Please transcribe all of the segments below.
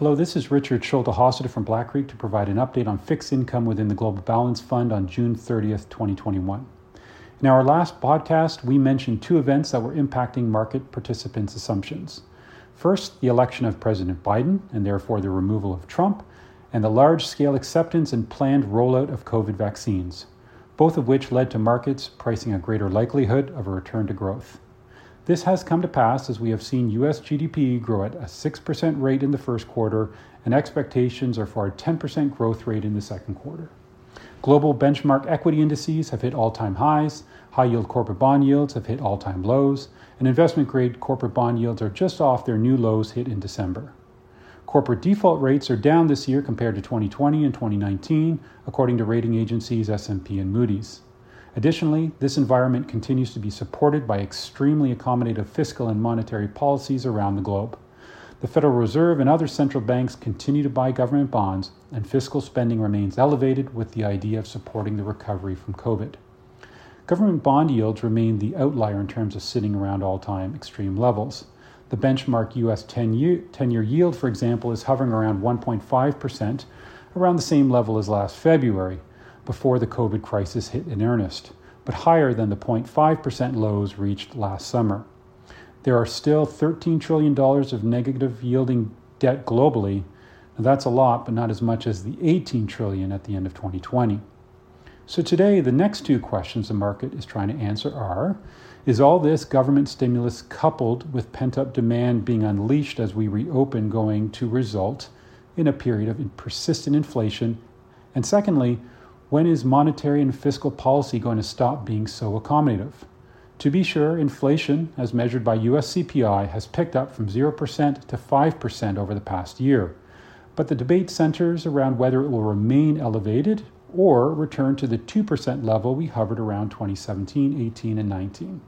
Hello, this is Richard Schulte-Hostedde from Black Creek to provide an update on fixed income within the Global Balance Fund on June 30th, 2021. In our last podcast, we mentioned two events that were impacting market participants' assumptions. First, the election of President Biden, and therefore the removal of Trump, and the large scale acceptance and planned rollout of COVID vaccines, both of which led to markets pricing a greater likelihood of a return to growth. This has come to pass as we have seen US GDP grow at a 6% rate in the first quarter, and expectations are for a 10% growth rate in the second quarter. Global benchmark equity indices have hit all time highs, high yield corporate bond yields have hit all time lows, and investment grade corporate bond yields are just off their new lows hit in December. Corporate default rates are down this year compared to 2020 and 2019, according to rating agencies S&P and Moody's. Additionally, this environment continues to be supported by extremely accommodative fiscal and monetary policies around the globe. The Federal Reserve and other central banks continue to buy government bonds, and fiscal spending remains elevated with the idea of supporting the recovery from COVID. Government bond yields remain the outlier in terms of sitting around all time extreme levels. The benchmark US 10 year, yield, for example, is hovering around 1.5%, around the same level as last February, before the COVID crisis hit in earnest, but higher than the 0.5% lows reached last summer. There are still $13 trillion of negative yielding debt globally. Now that's a lot, but not as much as the 18 trillion at the end of 2020. So today, the next two questions the market is trying to answer are Is all this government stimulus coupled with pent up demand being unleashed as we reopen going to result in a period of persistent inflation? And secondly, when is monetary and fiscal policy going to stop being so accommodative? To be sure, inflation, as measured by US CPI, has picked up from 0% to 5% over the past year. But the debate centers around whether it will remain elevated or return to the 2% level we hovered around 2017, 18, and 19.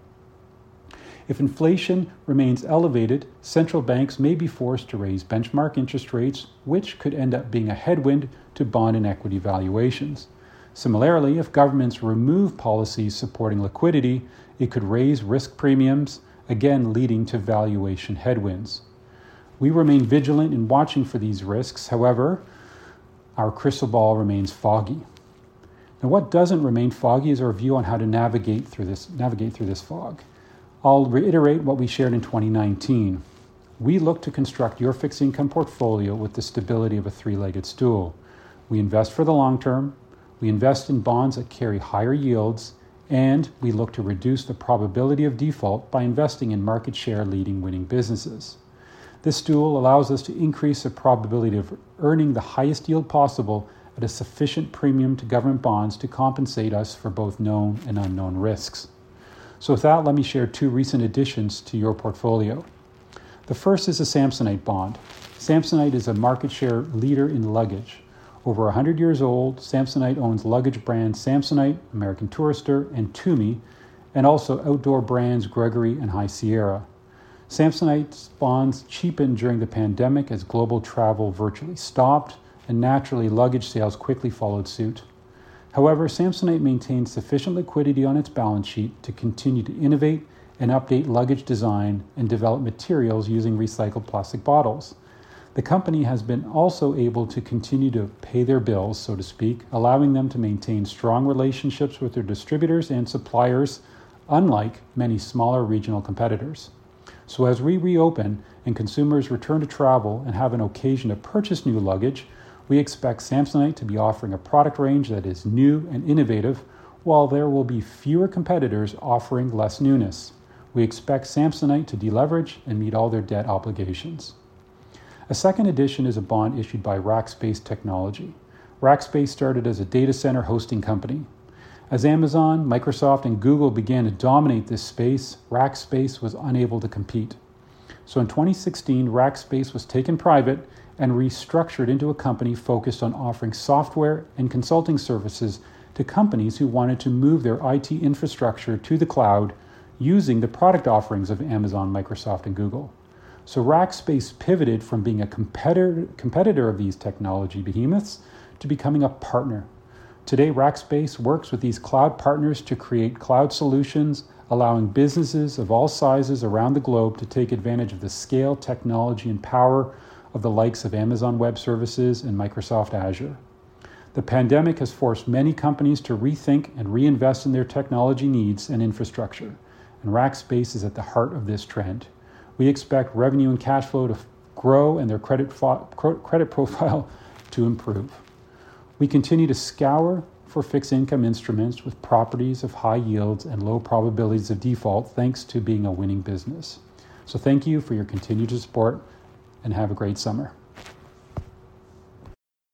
If inflation remains elevated, central banks may be forced to raise benchmark interest rates, which could end up being a headwind to bond and equity valuations. Similarly, if governments remove policies supporting liquidity, it could raise risk premiums, again leading to valuation headwinds. We remain vigilant in watching for these risks, however, our crystal ball remains foggy. Now, what doesn't remain foggy is our view on how to navigate through this, navigate through this fog. I'll reiterate what we shared in 2019. We look to construct your fixed income portfolio with the stability of a three legged stool. We invest for the long term, we invest in bonds that carry higher yields, and we look to reduce the probability of default by investing in market share leading winning businesses. This stool allows us to increase the probability of earning the highest yield possible at a sufficient premium to government bonds to compensate us for both known and unknown risks. So, with that, let me share two recent additions to your portfolio. The first is a Samsonite bond. Samsonite is a market share leader in luggage. Over 100 years old, Samsonite owns luggage brands Samsonite, American Tourister, and Tumi, and also outdoor brands Gregory and High Sierra. Samsonite's bonds cheapened during the pandemic as global travel virtually stopped, and naturally, luggage sales quickly followed suit. However, Samsonite maintains sufficient liquidity on its balance sheet to continue to innovate and update luggage design and develop materials using recycled plastic bottles. The company has been also able to continue to pay their bills, so to speak, allowing them to maintain strong relationships with their distributors and suppliers, unlike many smaller regional competitors. So, as we reopen and consumers return to travel and have an occasion to purchase new luggage, we expect Samsonite to be offering a product range that is new and innovative, while there will be fewer competitors offering less newness. We expect Samsonite to deleverage and meet all their debt obligations. A second edition is a bond issued by Rackspace Technology. Rackspace started as a data center hosting company. As Amazon, Microsoft, and Google began to dominate this space, Rackspace was unable to compete. So in 2016, Rackspace was taken private and restructured into a company focused on offering software and consulting services to companies who wanted to move their IT infrastructure to the cloud using the product offerings of Amazon, Microsoft, and Google. So Rackspace pivoted from being a competitor, competitor of these technology behemoths to becoming a partner. Today, Rackspace works with these cloud partners to create cloud solutions, allowing businesses of all sizes around the globe to take advantage of the scale, technology, and power of the likes of Amazon Web Services and Microsoft Azure. The pandemic has forced many companies to rethink and reinvest in their technology needs and infrastructure, and Rackspace is at the heart of this trend. We expect revenue and cash flow to grow and their credit, fo- credit profile to improve. We continue to scour for fixed income instruments with properties of high yields and low probabilities of default thanks to being a winning business. So thank you for your continued support and have a great summer.